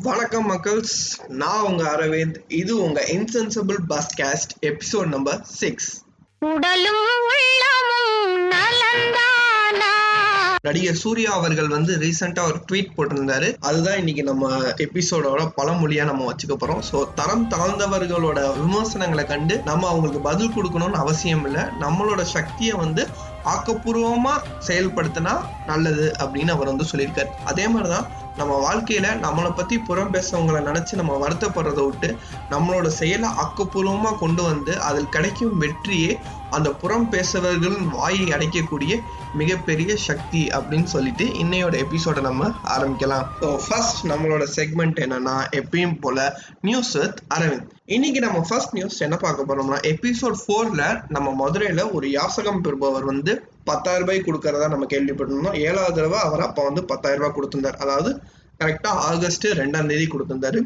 வணக்கம் மக்கள்ஸ். நான் உங்க அரவிந்த். இது உங்க insensible podcast episode number six நடிகர் சூர்யா அவர்கள் வந்து ரீசெண்டா ஒரு ட்வீட் போட்டிருந்தாரு. அதுதான் இன்னைக்கு நம்ம எபிசோடோட பழமொழியா நம்ம வச்சுக்க போறோம். ஸோ தரம் தாழ்ந்தவர்களோட விமர்சனங்களை கண்டு நம்ம அவங்களுக்கு பதில் கொடுக்கணும்னு அவசியம் இல்லை. நம்மளோட சக்தியை வந்து ஆக்கப்பூர்வமா செயல்படுத்தினா நல்லது அப்படின்னு அவர் வந்து சொல்லியிருக்காரு. அதே மாதிரிதான் நம்ம வாழ்க்கையில நம்மளை பத்தி புறம் பேசுறவங்களை நினைச்சு நம்ம வருத்தப்படுறதை விட்டு நம்மளோட செயலை ஆக்கப்பூர்வமா கொண்டு வந்து அதில் கிடைக்கும் வெற்றியே அந்த புறம் பேசுபவர்களின் வாயை அடைக்கக்கூடிய மிகப்பெரிய சக்தி அப்படின்னு சொல்லிட்டு இன்னையோட எபிசோட நம்ம ஆரம்பிக்கலாம். ஸோ ஃபர்ஸ்ட் நம்மளோட செக்மெண்ட் என்னன்னா எப்பயும் போல நியூஸ் வித் அரவிந்த். இன்னைக்கு நம்ம ஃபர்ஸ்ட் நியூஸ் என்ன பார்க்க போறோம்னா எபிசோட் ஃபோர்ல நம்ம மதுரையில ஒரு யாசகம் பெறுபவர் வந்து பத்தாயிரம் ரூபாய் கொடுக்கறதா நம்ம கேள்விப்பட்டிருந்தோம். ஏழாவது தடவை அவர் அப்போ வந்து பத்தாயிரம் ரூபாய் கொடுத்திருந்தார். அதாவது கரெக்டாக ஆகஸ்ட் ரெண்டாம் தேதி கொடுத்திருந்தாரு.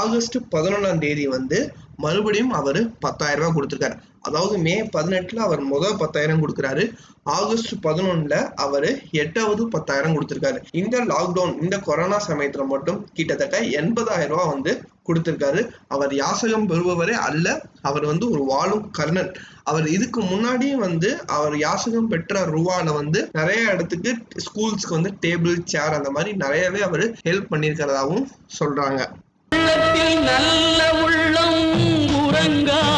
ஆகஸ்ட் பதினொன்றாம் தேதி வந்து மறுபடியும் அவர் பத்தாயிரம் ரூபாய் கொடுத்துருக்காரு. அதாவது மே பதினெட்டில் அவர் முதல் பத்தாயிரம் கொடுக்குறாரு. ஆகஸ்ட் பதினொன்றில் அவர் எட்டாவது பத்தாயிரம் கொடுத்துருக்காரு. இந்த லாக்டவுன் இந்த கொரோனா சமயத்தில் மட்டும் கிட்டத்தட்ட எண்பதாயிரம் ரூபா வந்து கொடுத்திருக்காரு. அவர் யாசகம் பெறுபவரே அல்ல. அவர் வந்து ஒரு வாழும் கர்ணன். அவர் இதுக்கு முன்னாடியும் வந்து அவர் யாசகம் பெற்ற ரூவால வந்து நிறைய இடத்துக்கு ஸ்கூல்ஸ்க்கு வந்து டேபிள் சேர் அந்த மாதிரி நிறையவே அவர் ஹெல்ப் பண்ணியிருக்கிறதாகவும் சொல்றாங்க. நல்ல உள்ளம் உறங்கா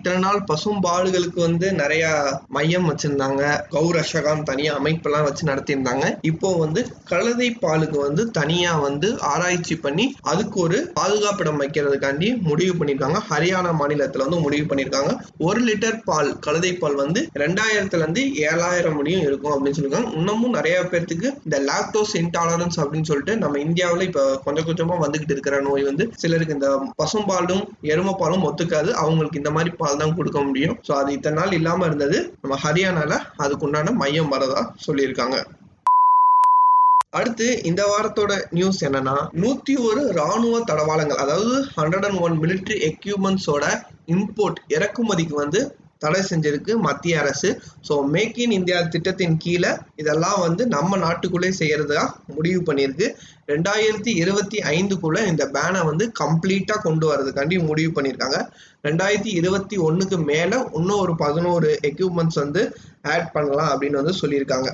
இத்தனை நாள் பசும்பாடுகளுக்கு வந்து நிறைய மையம் வச்சிருந்தாங்க. கௌரஷகம் தனியா அமைப்பெல்லாம் வச்சு நடத்தியிருந்தாங்க. இப்போ வந்து கழுதை பாலுக்கு வந்து தனியா வந்து ஆராய்ச்சி பண்ணி அதுக்கு ஒரு பாதுகாப்பிடம் வைக்கிறதுக்காண்டி முடிவு பண்ணியிருக்காங்க. ஹரியானா மாநிலத்துல வந்து முடிவு பண்ணியிருக்காங்க. ஒரு லிட்டர் பால் கழுதை பால் வந்து ரெண்டாயிரத்துல இருந்து ஏழாயிரம் முடியும் இருக்கும் அப்படின்னு சொல்லியிருக்காங்க. இன்னமும் நிறைய பேர்த்துக்கு இந்த லாக்டோஸ் இன்டாலரன்ஸ் அப்படின்னு சொல்லிட்டு நம்ம இந்தியாவில் இப்ப கொஞ்சம் கொஞ்சமா வந்துகிட்டு இருக்கிற நோய் வந்து சிலருக்கு இந்த பசும்பாலும் எருமைப்பாலும் ஒத்துக்காது. அவங்களுக்கு இந்த மாதிரி பால் தான் கொடுக்க முடியும். ஸோ அது இத்தனை நாள் இல்லாமல் இருந்தது. நம்ம ஹரியானால அதுக்கு உண்டான மையம் வரதா சொல்லியிருக்காங்க. அடுத்து இந்த வாரத்தோட நியூஸ் என்னன்னா நூத்தி ஒரு ராணுவ தடவாளங்கள் அதாவது ஹண்ட்ரட் அண்ட் ஒன் மிலிட்ரி எக்யூப்மெண்ட்ஸோட இம்போர்ட் இறக்குமதிக்கு வந்து தடை செஞ்சிருக்கு மத்திய அரசு. ஸோ மேக் இன் இந்தியா திட்டத்தின் கீழே இதெல்லாம் வந்து நம்ம நாட்டுக்குள்ளே செய்யறதா முடிவு பண்ணியிருக்கு. ரெண்டாயிரத்தி இருபத்தி ஐந்துக்குள்ள இந்த பேனை வந்து கம்ப்ளீட்டாக கொண்டு வரதுக்காண்டி முடிவு பண்ணியிருக்காங்க. ரெண்டாயிரத்தி இருபத்தி ஒன்றுக்கு மேலே இன்னும் ஒரு பதினோரு எக்யூப்மெண்ட்ஸ் வந்து ஆட் பண்ணலாம் அப்படின்னு வந்து சொல்லியிருக்காங்க.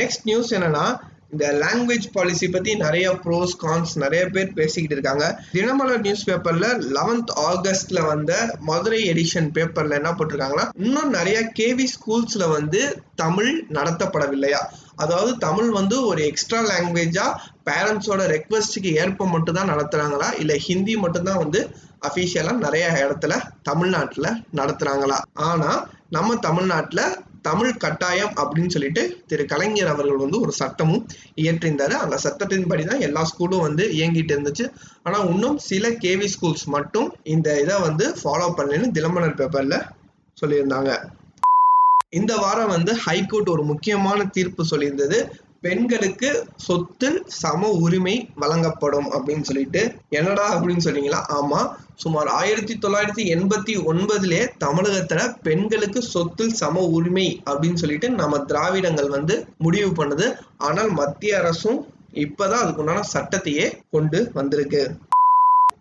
நெக்ஸ்ட் நியூஸ் என்னன்னா இந்த லாங்குவேஜ் பாலிசி பத்தி நிறைய ப்ரோஸ் கான்ஸ் நிறைய பேர் பேசிக்கிட்டு இருக்காங்க. தினமலர் நியூஸ் பேப்பர்ல லெவன்த் ஆகஸ்ட்ல வந்த மதுரை எடிஷன் பேப்பர்ல என்ன போட்டிருக்காங்கன்னா இன்னும் நிறைய கேவி ஸ்கூல்ஸ்ல வந்து தமிழ் நடத்தப்படவில்லையா? அதாவது தமிழ் வந்து ஒரு எக்ஸ்ட்ரா லாங்குவேஜா பேரண்ட்ஸோட ரெக்வஸ்டுக்கு ஏற்ப மட்டும் தான் நடத்துறாங்களா? இல்ல ஹிந்தி மட்டும் தான் வந்து அஃபிஷியலாக நிறைய இடத்துல தமிழ்நாட்டுல நடத்துறாங்களா? ஆனா நம்ம தமிழ்நாட்டுல தமிழ் கட்டாயம் அப்படின்னு சொல்லிட்டு திரு கலைஞர் அவர்கள் வந்து ஒரு சட்டமும் இயற்றிருந்தாரு அந்த சட்டத்தின்படி தான் எல்லா ஸ்கூலும் வந்து இயங்கிட்டு இருந்துச்சு. ஆனா இன்னும் சில கேவி ஸ்கூல்ஸ் மட்டும் இந்த இதை வந்து ஃபாலோ பண்ணலன்னு தினமலர் பேப்பர்ல சொல்லியிருந்தாங்க. இந்த வாரம் வந்து ஹைகோர்ட் ஒரு முக்கியமான தீர்ப்பு சொல்லியிருந்தது. பெண்களுக்கு சொத்தில் சம உரிமை வழங்கப்படும் அப்படின்னு சொல்லிட்டு என்னடா அப்படின்னு சொன்னீங்களா? ஆமா. சுமார் ஆயிரத்தி தொள்ளாயிரத்தி எண்பத்தி ஒன்பதுலே தமிழகத்துல பெண்களுக்கு சொத்தில் சம உரிமை அப்படின்னு சொல்லிட்டு நம்ம திராவிடங்கள் வந்து முடிவு பண்ணுது. ஆனால் மத்திய அரசும் இப்பதான் அதுக்குண்டான சட்டத்தையே கொண்டு வந்திருக்கு.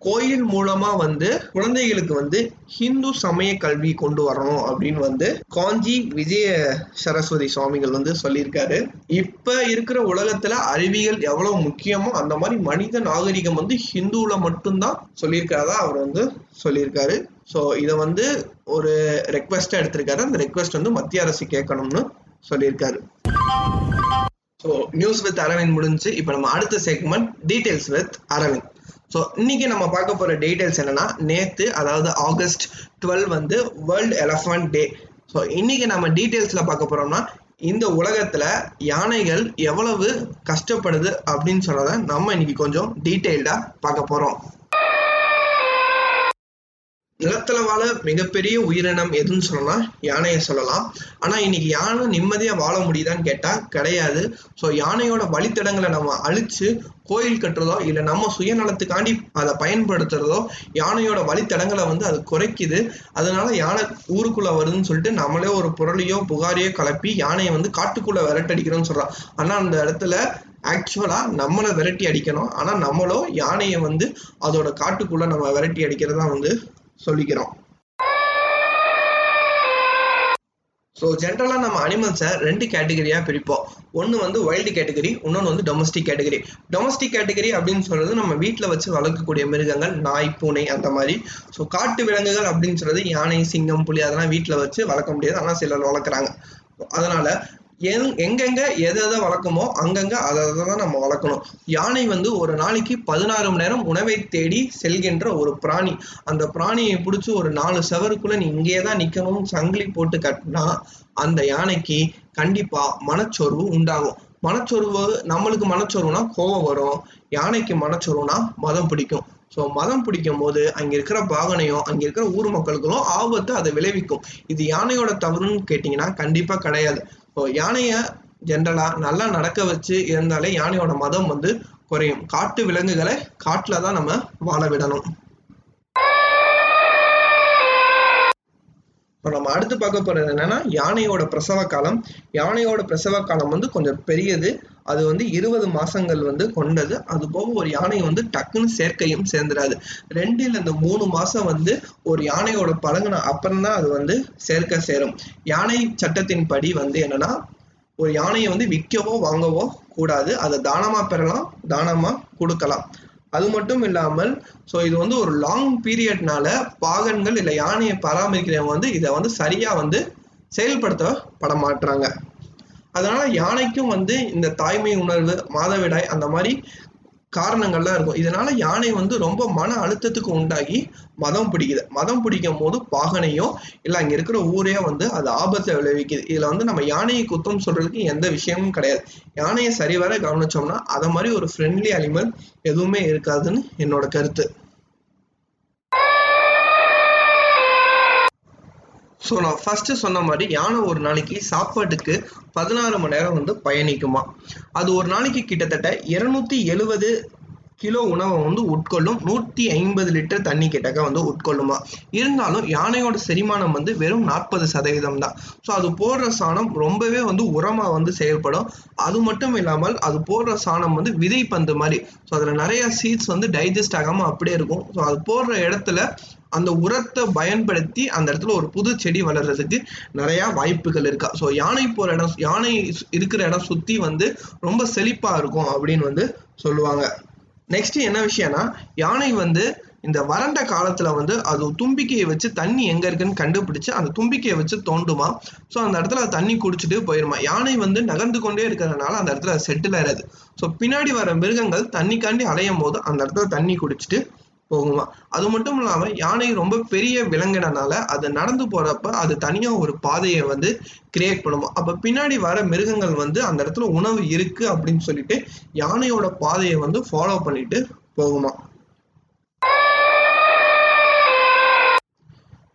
கோயில் மூலமா வந்து குழந்தைகளுக்கு வந்து ஹிந்து சமய கல்வி கொண்டு வரணும் அப்படின்னு வந்து காஞ்சி விஜய சரஸ்வதி சுவாமிகள் வந்து சொல்லியிருக்காரு. இப்ப இருக்கிற உலகத்துல அறிவியல் எவ்வளவு முக்கியமோ அந்த மாதிரி மனித நாகரிகம் வந்து ஹிந்துல மட்டும்தான் சொல்லியிருக்கிறதா அவர் வந்து சொல்லியிருக்காரு. ஸோ இதை வந்து ஒரு ரெக்வெஸ்டா எடுத்திருக்காரு. அந்த ரெக்வெஸ்ட் வந்து மத்திய அரசு கேட்கணும்னு சொல்லியிருக்காரு. ஸோ நியூஸ் வித் அரவிந்த் முடிஞ்சு இப்போ நம்ம அடுத்த segment details with Aravind so இன்னைக்கு நம்ம பார்க்க போகிற டீட்டெயில்ஸ் என்னன்னா நேற்று அதாவது ஆகஸ்ட் டுவெல் வந்து வேர்ல்டு எலஃபண்ட் டே ஸோ இன்னைக்கு நம்ம டீட்டெயில்ஸில் பார்க்க போகிறோம்னா இந்த உலகத்தில் யானைகள் எவ்வளவு கஷ்டப்படுது அப்படின்னு சொன்னதை நம்ம இன்னைக்கு கொஞ்சம் டீட்டெயில்டாக பார்க்க போகிறோம் நிலத்துல வாழ மிகப்பெரிய உயிரினம் எதுன்னு சொல்லலாம் யானையை சொல்லலாம். ஆனா இன்னைக்கு யானை நிம்மதியா வாழ முடியுதான்னு கேட்டா கிடையாது. ஸோ யானையோட வழித்தடங்களை நம்ம அழிச்சு கோயில் கட்டுறதோ இல்லை நம்ம சுயநலத்துக்காண்டி அதை பயன்படுத்துறதோ யானையோட வழித்தடங்களை வந்து அது குறைக்குது. அதனால யானை ஊருக்குள்ள வருதுன்னு சொல்லிட்டு நம்மளே ஒரு புரளியோ புகாரையோ கலப்பி யானையை வந்து காட்டுக்குள்ள விரட்டடிக்கிறோம்னு சொல்றோம் ஆனா அந்த இடத்துல ஆக்சுவலா நம்மளை விரட்டி அடிக்கணும். ஆனா நம்மளோ யானையை வந்து அதோட காட்டுக்குள்ள நம்ம விரட்டி அடிக்கிறதா வந்து சொல்லிக்கிறோம். ஸோ ஜென்ரலாக நம்ம அனிமல்ஸை ரெண்டு கேட்டகரியாக பிரிப்போம். ஒன்று வந்து வைல்டு கேட்டகரி இன்னொன்று வந்து டொமஸ்டிக் கேட்டகரி டொமஸ்டிக் கேட்டகரி அப்படின்னு சொல்றது நம்ம வீட்டில் வச்சு வளர்க்கக்கூடிய மிருகங்கள் நாய் பூனை அந்த மாதிரி. ஸோ காட்டு விலங்குகள் அப்படின்னு சொல்றது யானை சிங்கம் புலி அதெல்லாம் வீட்டில் வச்சு வளர்க்க முடியாது. ஆனால் சிலர் வளர்க்குறாங்க. அதனால எங் எங்கெங்க எதை எதை வளர்க்குமோ அங்கங்க அதை அதை தான் நம்ம வளர்க்கணும். யானை வந்து ஒரு நாளைக்கு பதினாறு மணி நேரம் உணவை தேடி செல்கின்ற ஒரு பிராணி. அந்த பிராணியை பிடிச்சி ஒரு நாலு செவருக்குள்ள நீ இங்கேயே தான் நிக்கணும் சங்கிலி போட்டு கட்டினா அந்த யானைக்கு கண்டிப்பா மனச்சோர்வு உண்டாகும். மனச்சோர்வு நம்மளுக்கு மனச்சோர்வுனா கோவம் வரும். யானைக்கு மனச்சோர்வுனா மதம் பிடிக்கும். ஸோ மதம் பிடிக்கும் போது அங்க இருக்கிற பாகனையும் அங்க இருக்கிற ஊர் மக்களுக்கும் ஆபத்து அதை விளைவிக்கும். இது யானையோட தவறுன்னு கேட்டீங்கன்னா கண்டிப்பா கிடையாது. இப்போ யானையை ஜென்ரலா நல்லா நடக்க வச்சு இருந்தாலே யானையோட மதம் வந்து குறையும். காட்டு விலங்குகளை காட்டில் தான் நம்ம வாழ விடணும். இப்போ நம்ம அடுத்து பார்க்க போறது என்னன்னா யானையோட பிரசவ காலம். யானையோட பிரசவ காலம் வந்து கொஞ்சம் பெரியது. அது வந்து இருபது மாசங்கள் வந்து கொண்டது. அது போக ஒரு யானை வந்து டக்குன்னு சேர்க்கையும் சேர்ந்துடாது ரெண்டுல இந்த மூணு மாசம் வந்து ஒரு யானையோட பழங்கின அப்புறம் தான் அது வந்து சேர்க்க சேரும். யானை சட்டத்தின் படி வந்து என்னன்னா ஒரு யானையை வந்து விற்கவோ வாங்கவோ கூடாது. அதை தானமா பெறலாம்? தானமா கொடுக்கலாம். அது மட்டும் இல்லாமல் ஸோ இது வந்து ஒரு லாங் பீரியட்னால பாகன்கள் இல்லை யானையை பராமரிக்கிறவங்க வந்து இதை வந்து சரியா வந்து செயல்படுத்தப்பட மாட்டுறாங்க அதனால யானைக்கும் வந்து இந்த தாய்மை உணர்வு மாதவிடாய் அந்த மாதிரி காரணங்கள்லாம் இருக்கும். இதனால யானை வந்து ரொம்ப மன அழுத்தத்துக்கு உண்டாகி மதம் பிடிக்குது. மதம் பிடிக்கும் போது பாகனையோ இல்லை அங்கே இருக்கிற ஊரே வந்து அது ஆபத்தை விளைவிக்குது. இதில் வந்து நம்ம யானையை குத்தம் சொல்றதுக்கு எந்த விஷயமும் கிடையாது. யானையை சரிவர கவனிச்சோம்னா அதை மாதிரி ஒரு ஃப்ரெண்ட்லி அனிமல் எதுவுமே இருக்காதுன்னு என்னோட கருத்து. ஸோ நான் ஃபர்ஸ்ட் சொன்ன மாதிரி யானை ஒரு நாளைக்கு சாப்பாட்டுக்கு பதினாறு மணி நேரம் வந்து பயணிக்குமா? அது ஒரு நாளைக்கு கிட்டத்தட்ட இருநூத்தி எழுவது கிலோ உணவை வந்து உட்கொள்ளும் நூற்றி ஐம்பது லிட்டர் தண்ணி கிட்டக்க வந்து உட்கொள்ளுமா? இருந்தாலும் யானையோட செரிமானம் வந்து வெறும் நாற்பது சதவீதம் தான். ஸோ அது போடுற சாணம் ரொம்பவே வந்து உரமாக வந்து செயல்படும். அது மட்டும் இல்லாமல் அது போடுற சாணம் வந்து விதை பந்து மாதிரி. ஸோ அதில் நிறைய சீட்ஸ் வந்து டைஜஸ்ட் ஆகாமல் அப்படியே இருக்கும். ஸோ அது போடுற இடத்துல அந்த உரத்தை பயன்படுத்தி அந்த இடத்துல ஒரு புது செடி வளர்றதுக்கு நிறையா வாய்ப்புகள் இருக்கா? ஸோ யானை போகிற இடம் யானை இருக்கிற இடம் சுற்றி வந்து ரொம்ப செழிப்பாக இருக்கும் அப்படின்னு வந்து சொல்லுவாங்க. நெக்ஸ்ட் என்ன விஷயம்னா யானை வந்து இந்த வறண்ட காலத்துல வந்து அது தும்பிக்கையை வச்சு தண்ணி எங்க இருக்குன்னு கண்டுபிடிச்சு அந்த தும்பிக்கையை வச்சு தோண்டுமா? ஸோ அந்த இடத்துல அது தண்ணி குடிச்சிட்டு போயிருமா? யானை வந்து நகர்ந்து கொண்டே இருக்கிறதுனால அந்த இடத்துல செட்டில் ஆயிடாது ஸோ பின்னாடி வர மிருகங்கள் தண்ணிக்காண்டி அலையும் போது அந்த இடத்துல தண்ணி குடிச்சிட்டு போகுமா? அது மட்டும் இல்லாம யானை ரொம்ப பெரிய விலங்கினனால அது நடந்து போறப்ப அது தனியா ஒரு பாதையை வந்து கிரியேட் பண்ணுமா? அப்ப பின்னாடி வர மிருகங்கள் வந்து அந்த இடத்துல உணவு இருக்கு அப்படின்னு சொல்லிட்டு யானையோட பாதையை வந்து ஃபாலோ பண்ணிட்டு போகுமா?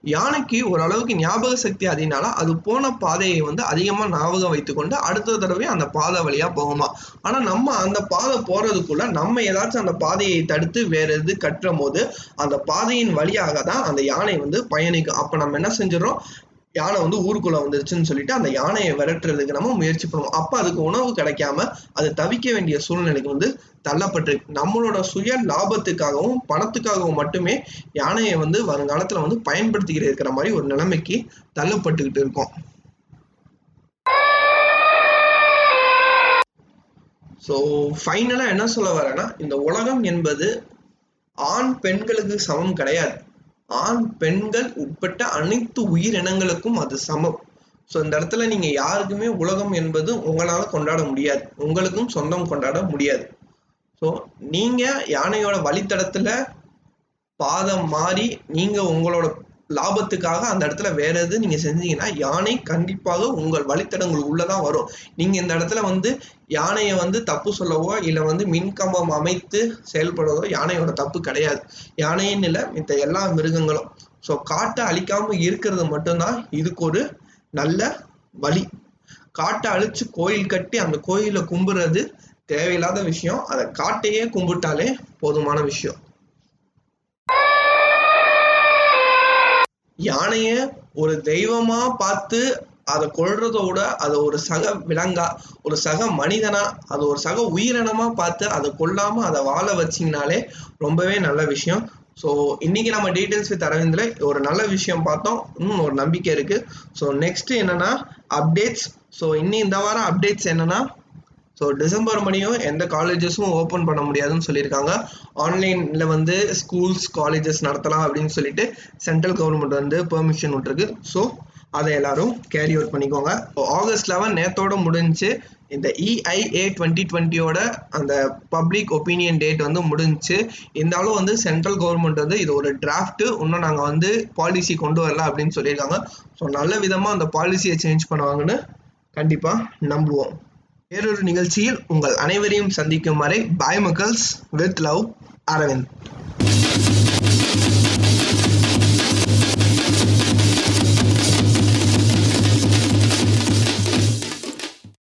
யானைக்கு ஓரளவுக்கு ஞாபக சக்தி அதிகனால அது போன பாதையை வந்து அதிகமா ஞாபகம் வைத்துக்கொண்டு அடுத்த தடவை அந்த பாதை வழியா போகுமா. ஆனா நம்ம அந்த பாதை போறதுக்குள்ள நம்ம ஏதாச்சும் அந்த பாதையை தடுத்து வேற எது கட்டுற போது அந்த பாதையின் வழியாக தான் அந்த யானை வந்து பயணிக்கும். அப்போ நம்ம என்ன செஞ்சிடறோம்? யானை வந்து ஊருக்குள்ள வந்துருச்சுன்னு சொல்லிட்டு அந்த யானையை விரட்டுறதுக்கு நம்ம முயற்சி பண்ணுவோம். அப்ப அதுக்கு உணவு கிடைக்காம அது தவிக்க வேண்டிய சூழ்நிலைக்கு வந்து தள்ளப்பட்டிருக்கு நம்மளோட சுய லாபத்துக்காகவும் பணத்துக்காகவும் மட்டுமே யானையை வந்து வருங்காலத்துல வந்து பயன்படுத்திக்கிட்டு இருக்கிற மாதிரி ஒரு நிலைமைக்கு தள்ளப்பட்டுக்கிட்டு இருக்கோம். ஸோ ஃபைனலாக என்ன சொல்ல வரேன்னா இந்த உலகம் என்பது ஆண் பெண்களுக்கு சமம் கிடையாது. ஆண் பெண்கள் உட்பட்ட அனைத்து உயிரினங்களுக்கும் அது சமம். ஸோ இந்த இடத்துல நீங்க யாருக்குமே உலகம் என்பது உங்களால கொண்டாட முடியாது. உங்களுக்கும் சொந்தம் கொண்டாட முடியாது. ஸோ நீங்க யானையோட வழித்தடத்துல பாதம் மாறி நீங்க உங்களோட லாபத்துக்காக அந்த இடத்துல வேற எது நீங்க செஞ்சீங்கன்னா யானை கண்டிப்பாக உங்கள் வழித்தடங்கள் உள்ளதான் வரும். நீங்க இந்த இடத்துல வந்து யானையை வந்து தப்பு சொல்லவோ இல்லை வந்து மின்கம்பம் அமைத்து செயல்படுவதோ யானையோட தப்பு கிடையாது. யானையின் இல்லை மித்த எல்லா மிருகங்களும். ஸோ காட்டை அழிக்காம இருக்கிறது மட்டும்தான் இதுக்கு ஒரு நல்ல வழி. காட்டை அழிச்சு கோயில் கட்டி அந்த கோயிலை கும்புறது தேவையில்லாத விஷயம். அதை காட்டையே கும்பிட்டாலே போதுமான விஷயம். யானைய ஒரு தெய்வமா பார்த்து அதை கொல்றதோட அதை ஒரு சக விலங்கா ஒரு சக மனிதனா அது ஒரு சக உயிரினமா பார்த்து அதை கொல்லாம அதை வாழ வச்சிங்கனாலே ரொம்பவே நல்ல விஷயம். ஸோ இன்னைக்கு நம்ம டீட்டெயில்ஸ் வித் அரவிந்தில் ஒரு நல்ல விஷயம் பார்த்தோம். இன்னும் ஒரு நம்பிக்கை இருக்கு. ஸோ நெக்ஸ்ட் என்னன்னா அப்டேட்ஸ் ஸோ இன்னி இந்த வாரம் அப்டேட்ஸ் என்னன்னா ஸோ டிசம்பர் மணியும் எந்த காலேஜஸும் ஓப்பன் பண்ண முடியாதுன்னு சொல்லியிருக்காங்க. ஆன்லைனில் வந்து ஸ்கூல்ஸ் காலேஜஸ் நடத்தலாம் அப்படின்னு சொல்லிட்டு சென்ட்ரல் கவர்மெண்ட் வந்து பெர்மிஷன் விட்டுருக்கு. ஸோ அதை எல்லாரும் கேரி அவுட் பண்ணிக்கோங்க. ஆகஸ்ட் லெவன் நேத்தோட முடிஞ்சு இந்த இஐஏ டுவெண்ட்டி டுவெண்ட்டியோட அந்த பப்ளிக் ஒப்பீனியன் டேட் வந்து முடிஞ்சுச்சு இருந்தாலும் வந்து சென்ட்ரல் கவர்மெண்ட் வந்து இது ஒரு டிராஃப்ட்டு இன்னும் நாங்கள் வந்து பாலிசி கொண்டு வரல அப்படின்னு சொல்லியிருக்காங்க. ஸோ நல்ல விதமாக அந்த பாலிசியை சேஞ்ச் பண்ணுவாங்கன்னு கண்டிப்பாக நம்புவோம். வேறொரு நிகழ்ச்சியில் உங்கள் அனைவரையும் சந்திக்கும் வரை பாய் மக்கள்ஸ் வித் லவ் அரவிந்த்